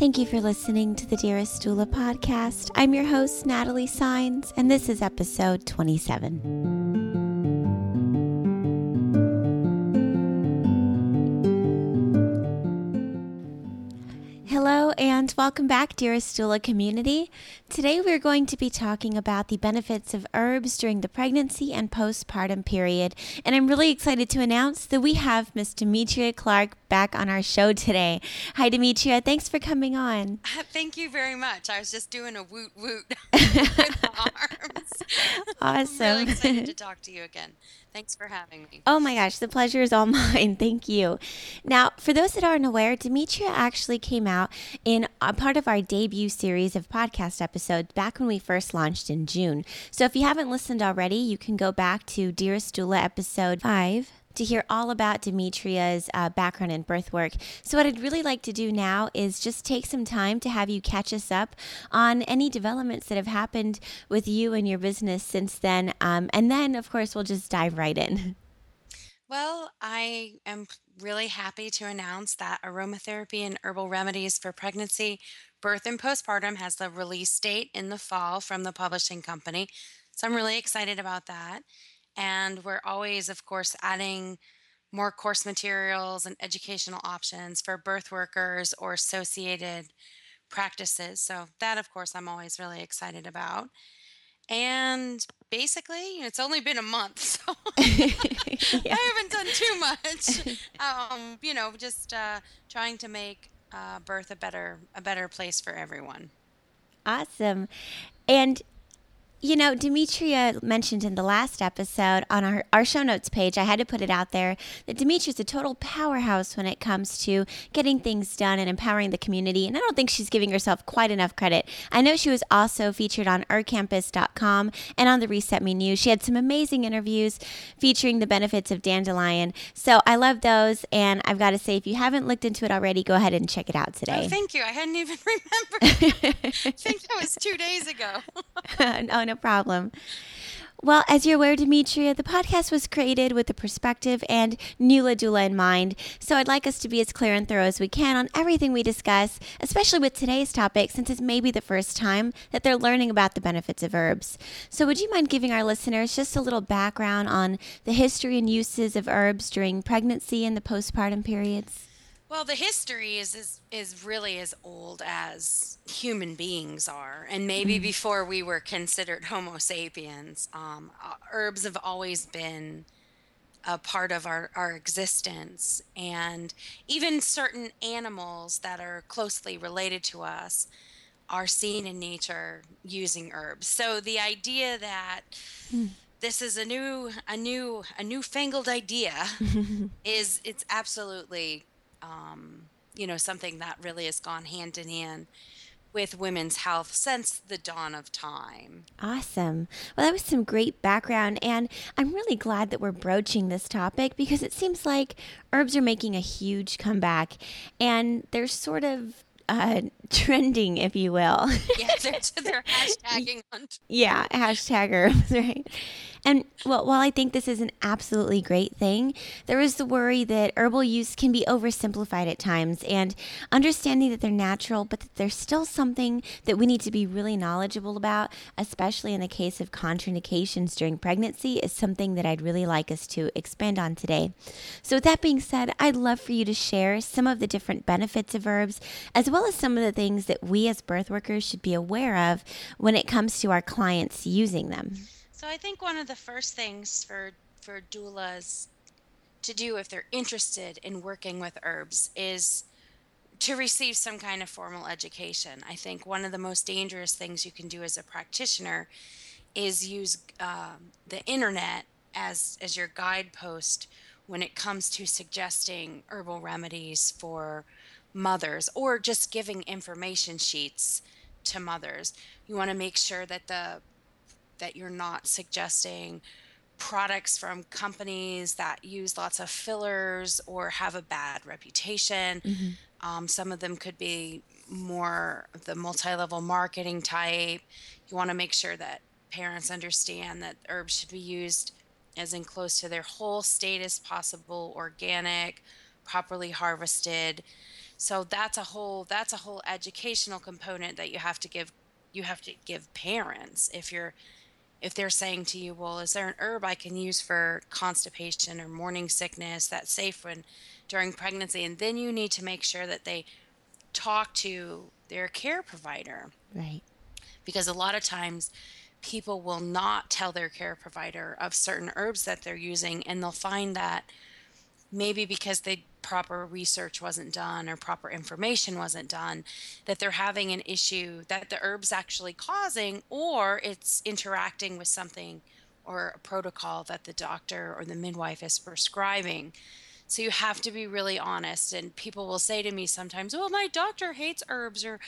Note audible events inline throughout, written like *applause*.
Thank you for listening to the Dearest Doula podcast. I'm your host, Natalie Signs, and this is episode 27. And welcome back, dearest doula community. Today we're going to be talking about the benefits of herbs during the pregnancy and postpartum period. And I'm really excited to announce that we have Miss Demetria Clark back on our show today. Hi, Demetria. Thanks for coming on. *laughs* Thank you very much. I was just doing a woot woot *laughs* with my *laughs* arms. Awesome. I'm really excited to talk to you again. Thanks for having me. Oh my gosh, the pleasure is all *laughs* mine. Thank you. Now, for those that aren't aware, Demetria actually came out in a part of our debut series of podcast episodes back when we first launched in June. So if you haven't listened already, you can go back to Dearest Doula episode 5 to hear all about Demetria's uh, background in birth work. So, what I'd really like to do now is just take some time to have you catch us up on any developments that have happened with you and your business since then. Um, and then, of course, we'll just dive right in. Well, I am really happy to announce that aromatherapy and herbal remedies for pregnancy, birth, and postpartum has the release date in the fall from the publishing company. So I'm really excited about that. And we're always, of course, adding more course materials and educational options for birth workers or associated practices. So, that, of course, I'm always really excited about. And basically, it's only been a month, *laughs* so *laughs* yeah. I haven't done too much. *laughs* Um, you know, just uh, trying to make uh, birth a better a better place for everyone. Awesome. And you know, Demetria mentioned in the last episode on our, our show notes page, I had to put it out there that Demetria's a total powerhouse when it comes to getting things done and empowering the community. And I don't think she's giving herself quite enough credit. I know she was also featured on urcampus.com and on the Reset Me News. She had some amazing interviews featuring the benefits of dandelion. So I love those. And I've got to say, if you haven't looked into it already, go ahead and check it out today. Oh, thank you. I hadn't even *laughs* remembered. I *laughs* think that was two days ago. oh, *laughs* no problem. Well, as you're aware, Demetria, the podcast was created with the perspective and Nula Doula in mind. So I'd like us to be as clear and thorough as we can on everything we discuss, especially with today's topic, since it's maybe the first time that they're learning about the benefits of herbs. So would you mind giving our listeners just a little background on the history and uses of herbs during pregnancy and the postpartum periods? Well, the history is, is is really as old as human beings are, and maybe mm. before we were considered Homo sapiens. Um, uh, herbs have always been a part of our, our existence, and even certain animals that are closely related to us are seen in nature using herbs. So the idea that mm. this is a new a new a newfangled idea *laughs* is it's absolutely um, you know, something that really has gone hand in hand with women's health since the dawn of time. Awesome. Well, that was some great background. And I'm really glad that we're broaching this topic because it seems like herbs are making a huge comeback and they're sort of uh, trending, if you will. *laughs* yeah, they're, *laughs* they're hashtagging on. Yeah, hashtag herbs, *laughs* right? And well, while I think this is an absolutely great thing, there is the worry that herbal use can be oversimplified at times, and understanding that they're natural, but that there's still something that we need to be really knowledgeable about, especially in the case of contraindications during pregnancy, is something that I'd really like us to expand on today. So, with that being said, I'd love for you to share some of the different benefits of herbs, as well as some of the things that we as birth workers should be aware of when it comes to our clients using them. So I think one of the first things for for doulas to do if they're interested in working with herbs is to receive some kind of formal education. I think one of the most dangerous things you can do as a practitioner is use um, the internet as as your guidepost when it comes to suggesting herbal remedies for mothers or just giving information sheets to mothers. You want to make sure that the that you're not suggesting products from companies that use lots of fillers or have a bad reputation. Mm-hmm. Um, some of them could be more the multi level marketing type. You want to make sure that parents understand that herbs should be used as in close to their whole state as possible, organic, properly harvested. So that's a whole that's a whole educational component that you have to give you have to give parents if you're if they're saying to you well is there an herb i can use for constipation or morning sickness that's safe when during pregnancy? And then you need to make sure that they talk to their care provider. Right. Because a lot of times people will not tell their care provider of certain herbs that they're using and they'll find that maybe because they proper research wasn't done or proper information wasn't done that they're having an issue that the herb's actually causing or it's interacting with something or a protocol that the doctor or the midwife is prescribing so you have to be really honest and people will say to me sometimes well my doctor hates herbs or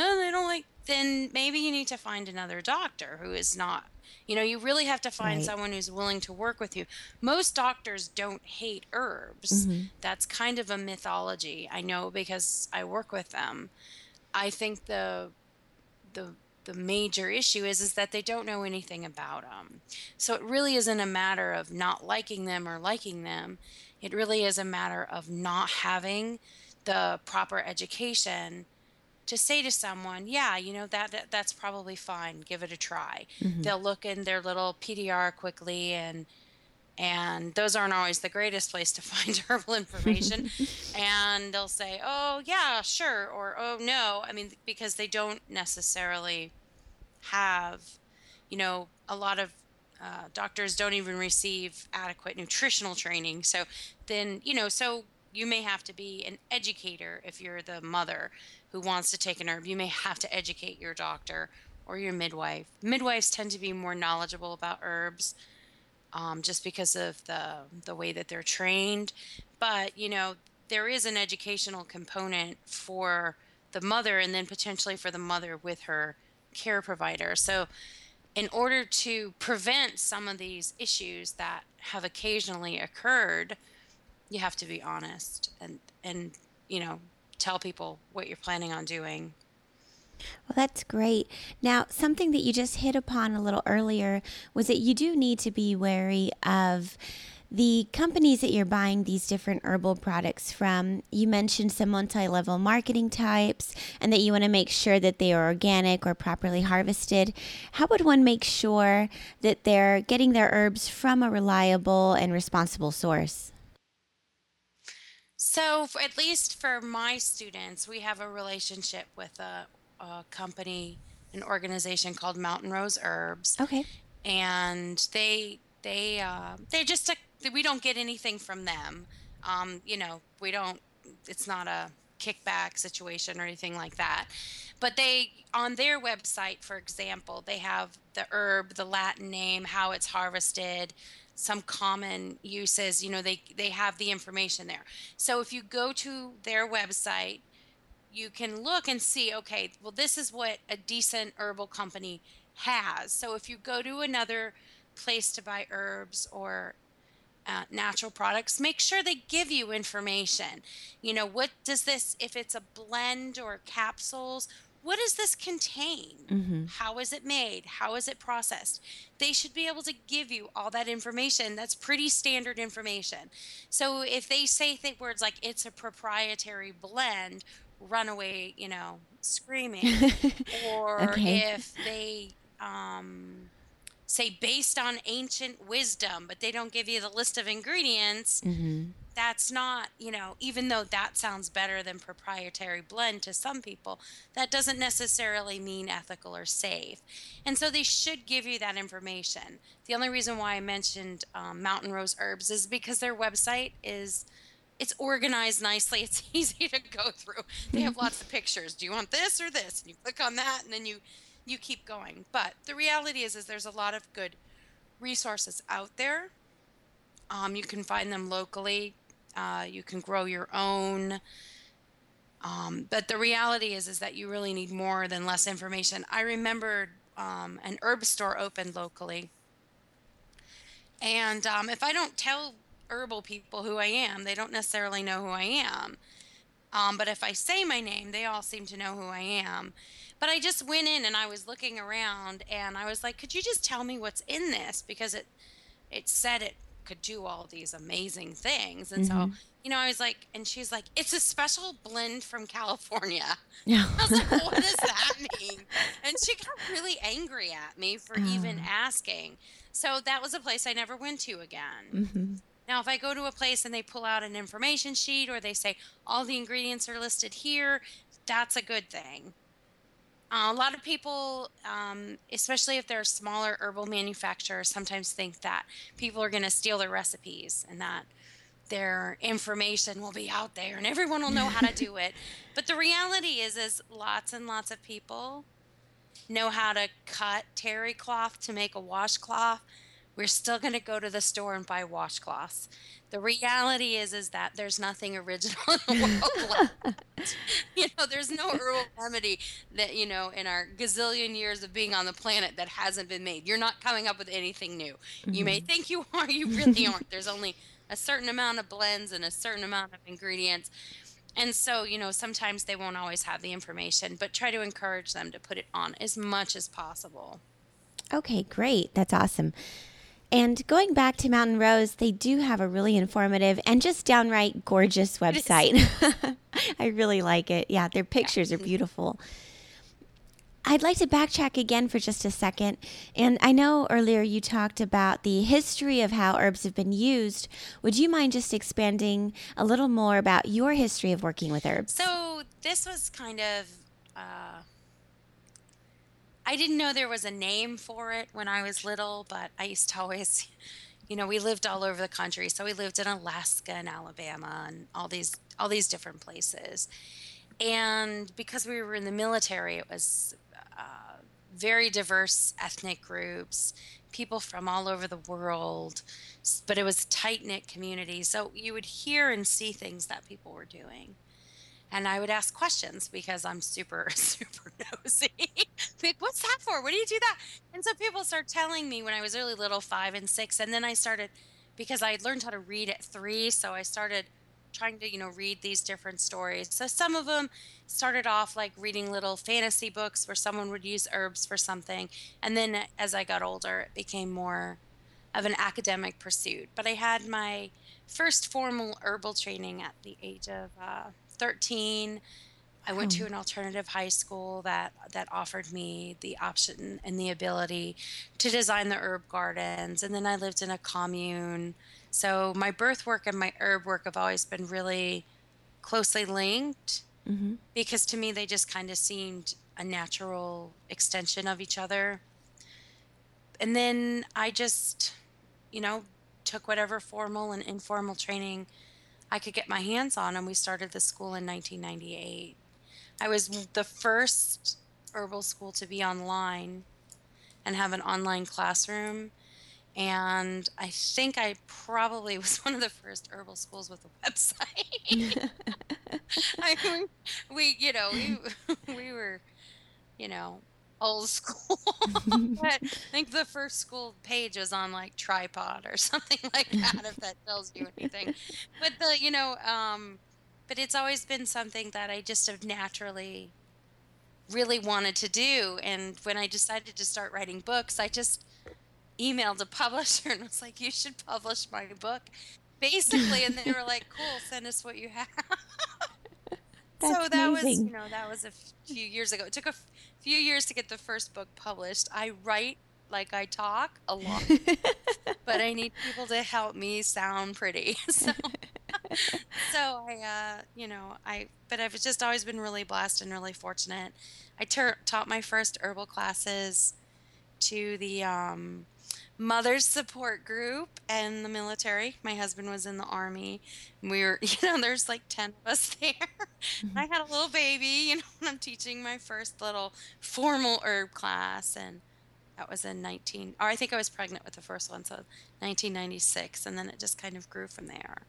oh, they don't like then maybe you need to find another doctor who is not you know you really have to find right. someone who's willing to work with you. Most doctors don't hate herbs. Mm-hmm. that's kind of a mythology i know because i work with them. I think the the the major issue is is that they don't know anything about them so it really isn't a matter of not liking them or liking them it really is a matter of not having the proper education to say to someone, yeah, you know that, that that's probably fine. Give it a try. Mm-hmm. They'll look in their little PDR quickly and and those aren't always the greatest place to *laughs* find herbal information *laughs* and they'll say oh yeah sure or oh no i mean because they don't necessarily have you know a lot of uh, doctors don't even receive adequate nutritional training so then you know so you may have to be an educator if you're the mother who wants to take an herb, you may have to educate your doctor or your midwife. Midwives tend to be more knowledgeable about herbs um, just because of the the way that they're trained. But you know, there is an educational component for the mother, and then potentially for the mother with her care provider. So, in order to prevent some of these issues that have occasionally occurred, you have to be honest and and you know tell people what you're planning on doing. Well, that's great. Now, something that you just hit upon a little earlier was that you do need to be wary of the companies that you're buying these different herbal products from. You mentioned some multi level marketing types and that you want to make sure that they are organic or properly harvested. How would one make sure that they're getting their herbs from a reliable and responsible source? So, for, at least for my students, we have a relationship with a, a company, an organization called Mountain Rose Herbs. Okay. And they they uh, they just a, we don't get anything from them. Um, you know, we don't. It's not a kickback situation or anything like that. But they on their website, for example, they have the herb, the Latin name, how it's harvested, some common uses you know they they have the information there so if you go to their website you can look and see okay well this is what a decent herbal company has so if you go to another place to buy herbs or uh, natural products make sure they give you information you know what does this if it's a blend or capsules what does this contain? Mm-hmm. How is it made? How is it processed? They should be able to give you all that information. That's pretty standard information. So if they say th- words like it's a proprietary blend, run away, you know, screaming. *laughs* or okay. if they um, say based on ancient wisdom, but they don't give you the list of ingredients. Mm-hmm that's not, you know, even though that sounds better than proprietary blend to some people, that doesn't necessarily mean ethical or safe. And so they should give you that information. The only reason why I mentioned um, Mountain Rose Herbs is because their website is it's organized nicely. *laughs* It's easy to go through. They have *laughs* lots of pictures. Do you want this or this? And you click on that, and then you you keep going. But the reality is, is there's a lot of good resources out there. Um, you can find them locally. Uh, you can grow your own. Um, but the reality is, is that you really need more than less information. I remember um, an herb store opened locally, and um, if I don't tell herbal people who I am, they don't necessarily know who I am. Um, but if I say my name, they all seem to know who I am. But I just went in and I was looking around, and I was like, "Could you just tell me what's in this?" Because it it said it could do all these amazing things. And so, hmm you know, I was like, and she's like, it's a special blend from California. *laughs* Yeah. I was like, what does *laughs* that mean? And she got really angry at me for even Oh. asking. So that was a place I never went to again. hmm Now, if I go to a place and they pull out an information sheet or they say all the ingredients are listed here, that's a good thing. Uh, a lot of people, um, especially if they're smaller herbal manufacturers, sometimes think that people are going to steal their recipes and that their information will be out there and everyone will know how to do it. *laughs* But the reality is, is lots and lots of people know how to cut terry cloth to make a washcloth, we're still going to go to the store and buy washcloths. The reality is is that there's nothing original in the world. *laughs* You know, there's no herbal remedy that, you know, in our gazillion years of being on the planet that hasn't been made. You're not coming up with anything new. You may hmm think you *laughs* are, you really aren't. There's only a certain amount of blends and a certain amount of ingredients. And so, you know, sometimes they won't always have the information, but try to encourage them to put it on as much as possible. Okay, great. That's awesome. And going back to Mountain Rose, they do have a really informative and just downright gorgeous website. *laughs* I really like it. Yeah, their pictures are beautiful. I'd like to backtrack again for just a second. And I know earlier you talked about the history of how herbs have been used. Would you mind just expanding a little more about your history of working with herbs? So this was kind of, uh, I didn't know there was a name for it when I was little, but I used to always, you know, we lived all over the country. So we lived in Alaska and Alabama and all these all these different places. And because we were in the military, it was uh, very diverse ethnic groups, people from all over the world, but it was tight knit community. So you would hear and see things that people were doing and I would ask questions because I'm super, *laughs* super nosy. like, what's that for? What do you do that? And so people start telling me when I was really little, five and six, and then I started because I had learned how to read at three, so I started trying to, you know, read these different stories. So some of them started off like reading little fantasy books where someone would use herbs for something, and then as I got older, it became more of an academic pursuit. But I had my first formal herbal training at the age of uh, 13. I went to an alternative high school that that offered me the option and the ability to design the herb gardens, and then I lived in a commune. So my birth work and my herb work have always been really closely linked hmm because to me they just kind of seemed a natural extension of each other. And then I just, you know, took whatever formal and informal training I could get my hands on, and we started the school in 1998. I was the first herbal school to be online and have an online classroom. And I think I probably was *laughs* one of the first herbal schools with a website. *laughs* *laughs* I mean, we, you know, we we were, you know, old school. *laughs* but I think the first school page was on like tripod or *laughs* something like that, if that tells you anything. But the, you know, um, but it's always been something that I just have naturally really wanted to do. And when I decided to start writing books, I just emailed a publisher *laughs* and was like, you should publish my book. Basically, and they were like, cool, send us what you have. That's So that was, you know, that was a few years ago. It took a few years to get the first book published. I write like I talk a lot, *laughs* but I need people to help me sound pretty. *laughs* So, so I, uh, you know, I, but I've just always been really blessed and really fortunate. I tur taught my first herbal classes to the um, mother's support group and the military. My husband was in the army. We were, *laughs* you know, there's like 10 of us *laughs* there. I had a little baby, you know, I'm teaching my first little formal herb class. And that was in 19, or I think I was pregnant with the first one, so 1996. And then it just kind of grew from there.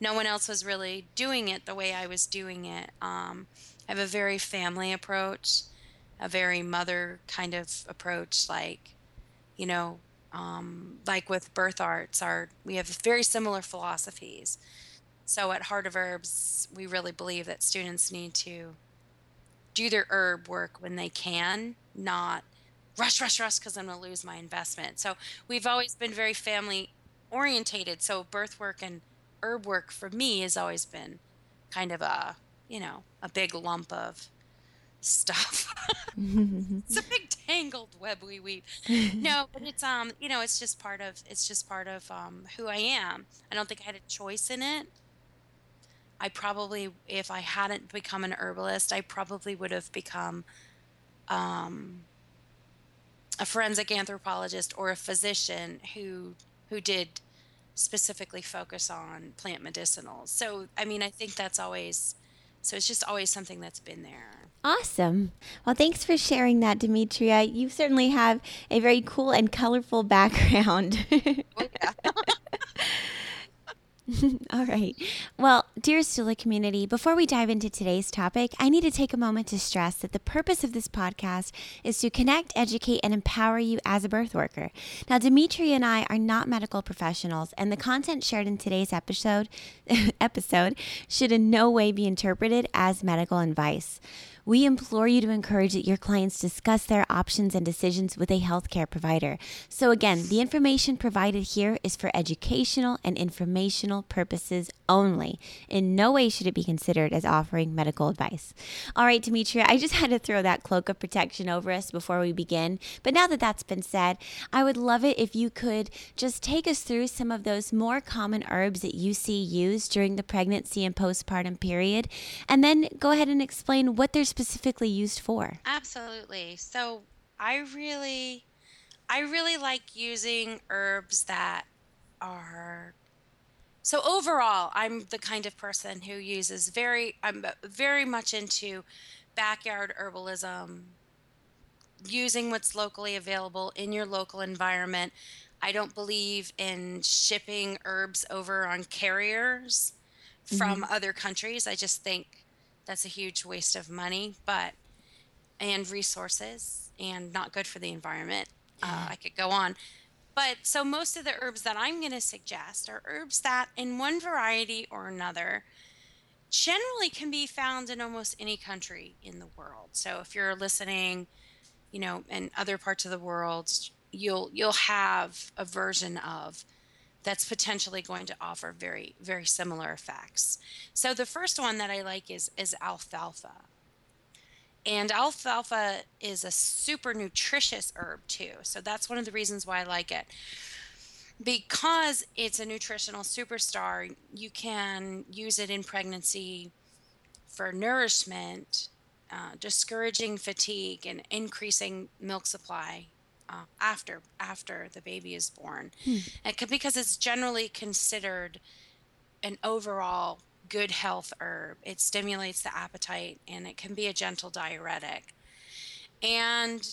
No one else was really doing it the way I was doing it. Um, I have a very family approach, a very mother kind of approach, like, you know, um, like with birth arts, our we have very similar philosophies. So at Heart of Herbs, we really believe that students need to do their herb work when they can, not rush, rush, rush, because I'm going to lose my investment. So we've always been very family orientated. So birth work and herb work for me has always been kind of a, you know, a big lump of stuff. *laughs* *laughs* it's a big tangled web we weave. No, *laughs* but it's um, you know, it's just part of it's just part of um who I am. I don't think I had a choice in it. I probably if I hadn't become an herbalist, I probably would have become um a forensic anthropologist or a physician who who did specifically focus on plant medicinals. So, I mean, I think that's always so it's just always something that's been there. Awesome. Well, thanks for sharing that, Demetria. You certainly have a very cool and colorful background. oh. *laughs* All right. Well, dearest doula community, before we dive into today's topic, I need to take a moment to stress that the purpose of this podcast is to connect, educate, and empower you as a birth worker. Now, Demetria and I are not medical professionals, and the content shared in today's episode *laughs* episode should in no way be interpreted as medical advice. We implore you to encourage your clients discuss their options and decisions with a healthcare provider. So, again, the information provided here is for educational and informational purposes only. In no way should it be considered as offering medical advice. All right, Demetria, I just *laughs* had to throw that cloak of protection over us before we begin. But now that that's been said, I would love it if you could just take us through some of those more common herbs that you see used during the pregnancy and postpartum period, and then go ahead and explain what they're specifically used for? Absolutely. So I really, I really like using herbs that are. So overall, I'm the kind of person who uses very, I'm very much into backyard herbalism, using what's locally available in your local environment. I don't believe in shipping herbs over on carriers from mm-hmm. other countries. I just think that's a huge waste of money, but and resources and not good for the environment. Uh, I could go on. But so most of the herbs that I'm going to suggest are herbs that, in one variety or another, generally can be found in almost any country in the world. So if you're listening, you know, in other parts of the world, you'll you'll have a version of that's potentially going to offer very very similar effects. So the first one that I like is is alfalfa. And alfalfa is a super nutritious herb too. So that's one of the reasons why I like it. Because it's a nutritional superstar, you can use it in pregnancy for nourishment, uh, discouraging fatigue, and increasing milk supply uh, after after the baby is born, hmm. because it's generally considered an overall good health herb. It stimulates the appetite and it can be a gentle diuretic. And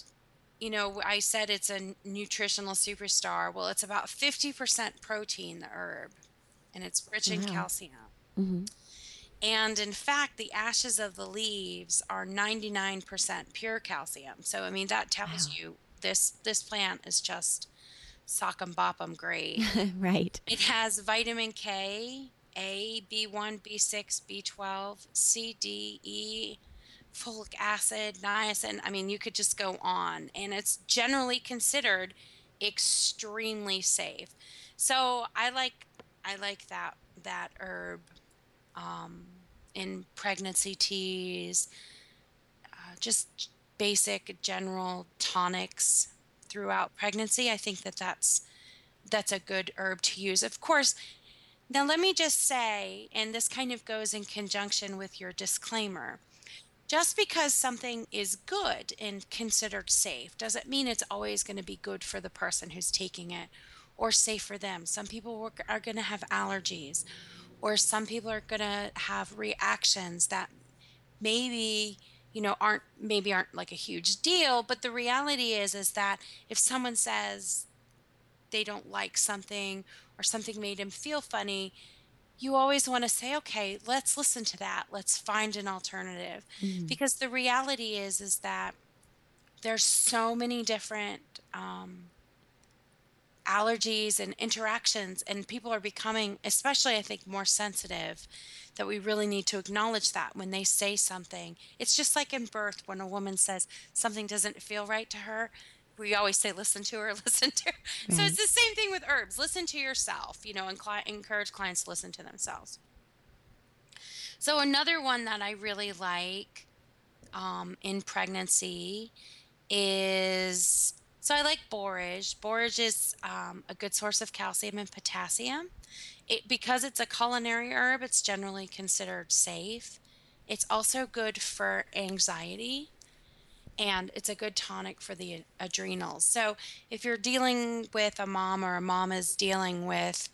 you know, I said it's a nutritional superstar. Well, it's about 50% protein, the herb, and it's rich in calcium. Mm-hmm. And in fact, the ashes of the leaves are 99% pure calcium. So, I mean, that tells wow. you this this plant is just sock'em bop'em great. *laughs* right. It has vitamin K, A, B1, B6, B12, C, D, E, folic acid, niacin. I mean, you could just go on, and it's generally considered extremely safe. So I like I like that that herb um, in pregnancy teas. Uh, just basic general tonics throughout pregnancy, I think that that's that's a good herb to use. Of course, now let me just say, and this kind of goes in conjunction with your disclaimer. Just because something is good and considered safe doesn't mean it's always going to be good for the person who's taking it or safe for them. Some people are going to have allergies, or some people are going to have reactions that maybe you know aren't maybe aren't like a huge deal but the reality is is that if someone says they don't like something or something made him feel funny you always want to say okay let's listen to that let's find an alternative mm-hmm. because the reality is is that there's so many different um, allergies and interactions and people are becoming especially i think more sensitive that we really need to acknowledge that when they say something it's just like in birth when a woman says something doesn't feel right to her we always say listen to her, *laughs* listen to her. Right. So it's the same thing with herbs. Listen to yourself, you know, and cli- encourage clients to listen to themselves. So another one that I really like um, in pregnancy is so I like borage. Borage is um, a good source of calcium and potassium. It, because it's a culinary herb, it's generally considered safe. It's also good for anxiety and it's a good tonic for the adrenals. So, if you're dealing with a mom or a mom is dealing with,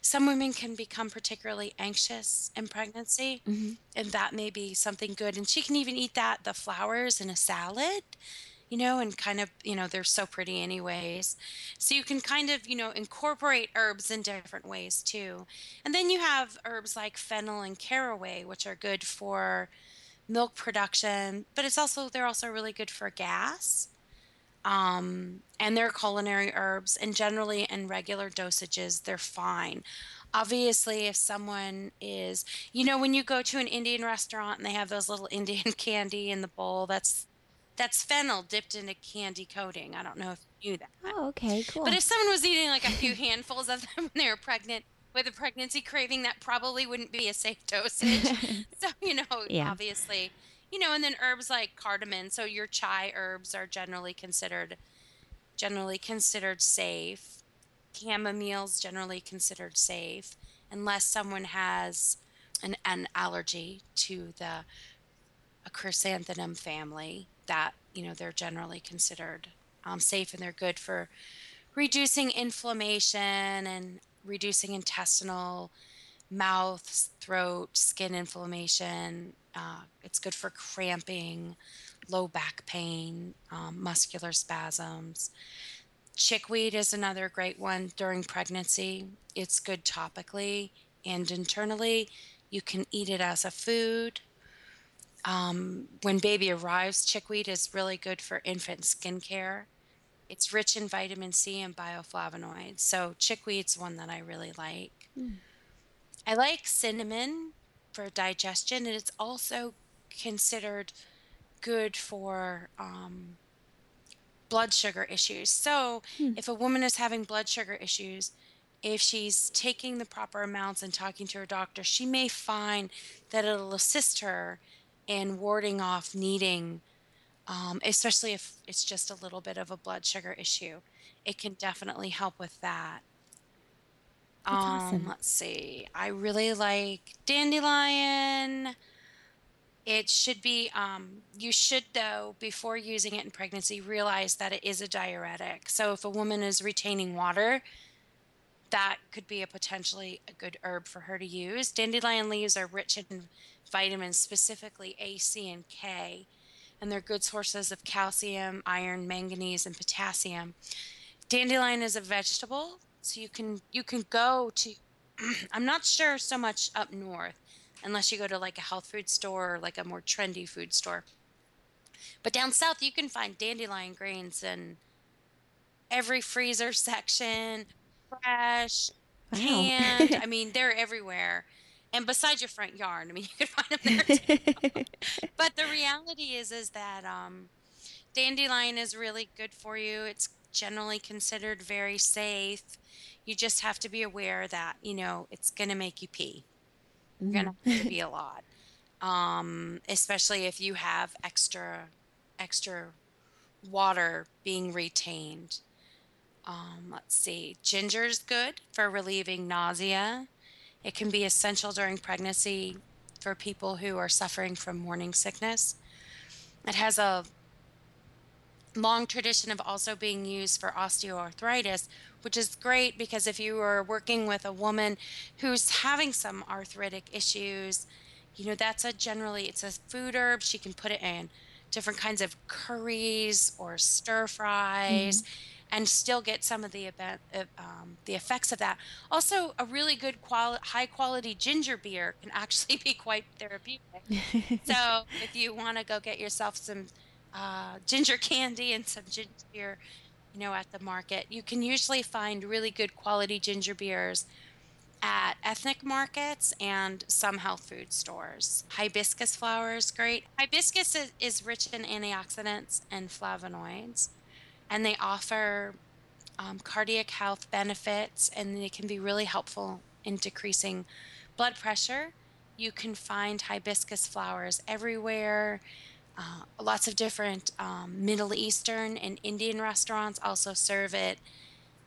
some women can become particularly anxious in pregnancy, mm-hmm. and that may be something good. And she can even eat that, the flowers in a salad, you know, and kind of, you know, they're so pretty, anyways. So, you can kind of, you know, incorporate herbs in different ways too. And then you have herbs like fennel and caraway, which are good for milk production, but it's also they're also really good for gas. Um, and they're culinary herbs, and generally in regular dosages, they're fine. Obviously, if someone is, you know, when you go to an Indian restaurant and they have those little *laughs* Indian candy in the bowl, that's that's fennel dipped in a candy coating. I don't know if you knew that. Oh, okay, cool. But if someone was eating like a few *laughs* handfuls of them when they were pregnant, with a pregnancy craving, that probably wouldn't be a safe dosage. *laughs* so, you know, yeah. obviously, you know, and then herbs like cardamom. So your chai herbs are generally considered generally considered safe. Chamomile's generally considered safe unless someone has an, an allergy to the a chrysanthemum family that you know they're generally considered um, safe and they're good for reducing inflammation and reducing intestinal, mouth, throat, skin inflammation. Uh, it's good for cramping, low back pain, um, muscular spasms. Chickweed is another great one during pregnancy. It's good topically and internally. You can eat it as a food. Um, when baby arrives, chickweed is really good for infant skincare. It's rich in vitamin C and bioflavonoids. So chickweed's one that I really like. Mm. I like cinnamon for digestion, and it's also considered good for um, blood sugar issues. So, mm. if a woman is having blood sugar issues, if she's taking the proper amounts and talking to her doctor, she may find that it'll assist her in warding off needing um, especially if it's just a little bit of a blood sugar issue. It can definitely help with that. Um, awesome. Let's see. I really like dandelion. It should be, um, you should, though, before using it in pregnancy, realize that it is a diuretic. So if a woman is retaining water, that could be a potentially a good herb for her to use. Dandelion leaves are rich in vitamins, specifically A, C, and K and they're good sources of calcium, iron, manganese, and potassium. Dandelion is a vegetable, so you can you can go to. *clears throat* I'm not sure so much up north, unless you go to like a health food store or like a more trendy food store. But down south, you can find dandelion greens in every freezer section, fresh, wow. canned. *laughs* I mean, they're everywhere and besides your front yard i mean *laughs* you could find them there too. *laughs* but the reality is is that um, dandelion is really good for you. It's generally considered very safe. You just have to be aware that you know it's going to make you pee. Mm-hmm. you're going to have to pee a lot um, especially if you have extra extra water being retained. Um, let's see. Ginger's good for relieving nausea it can be essential during pregnancy for people who are suffering from morning sickness. It has a long tradition of also being used for osteoarthritis, which is great because if you are working with a woman who's having some arthritic issues, you know, that's a generally it's a food herb. She can put it in different kinds of curries or stir fries. Mm-hmm and still get some of the event, um, the effects of that. Also, a really good quali- high quality ginger beer can actually *laughs* be quite therapeutic. *laughs* so if you want to go get yourself some uh, ginger candy and some ginger beer, you know, at the market, you can usually find really good quality ginger beers at ethnic markets and some health food stores. Hibiscus flower is great. Hibiscus is, is rich in antioxidants and flavonoids and they offer um, cardiac health benefits, and they can be really helpful in decreasing blood pressure. You can find hibiscus flowers everywhere. Uh, lots of different um, Middle Eastern and Indian restaurants also serve it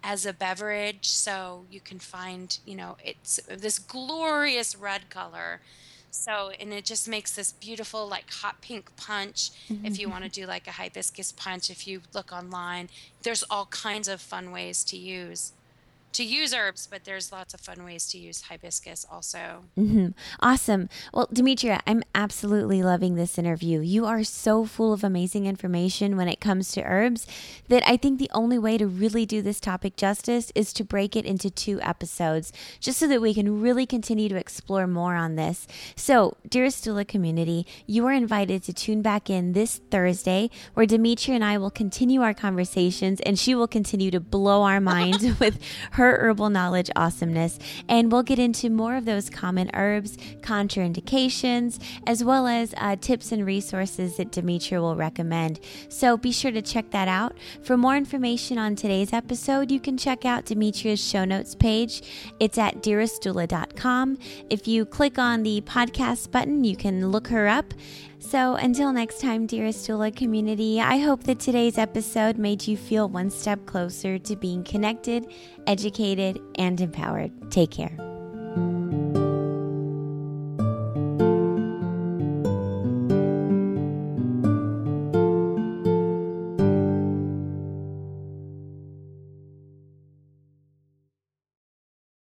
as a beverage. So you can find, you know, it's this glorious red color. So, and it just makes this beautiful, like hot pink punch. If mm-hmm. you want to do like a hibiscus punch, if you look online, there's all kinds of fun ways to use to use herbs, but there's lots of fun ways to use hibiscus also. Mm-hmm. Awesome. Well, Demetria, I'm absolutely loving this interview. You are so full of amazing information when it comes to herbs that I think the only way to really do this topic justice is to break it into two episodes, just so that we can really continue to explore more on this. So, dearest Doula community, you are invited to tune back in this Thursday, where Demetria and I will continue our conversations, and she will continue to blow our *laughs* minds with her her herbal knowledge awesomeness, and we'll get into more of those common herbs, contraindications, as well as uh, tips and resources that Demetria will recommend. So be sure to check that out. For more information on today's episode, you can check out Demetria's show notes page. It's at dearestdoula.com. If you click on the podcast button, you can look her up. So, until next time, dearest doula community, I hope that today's episode made you feel one step closer to being connected, educated, and empowered. Take care.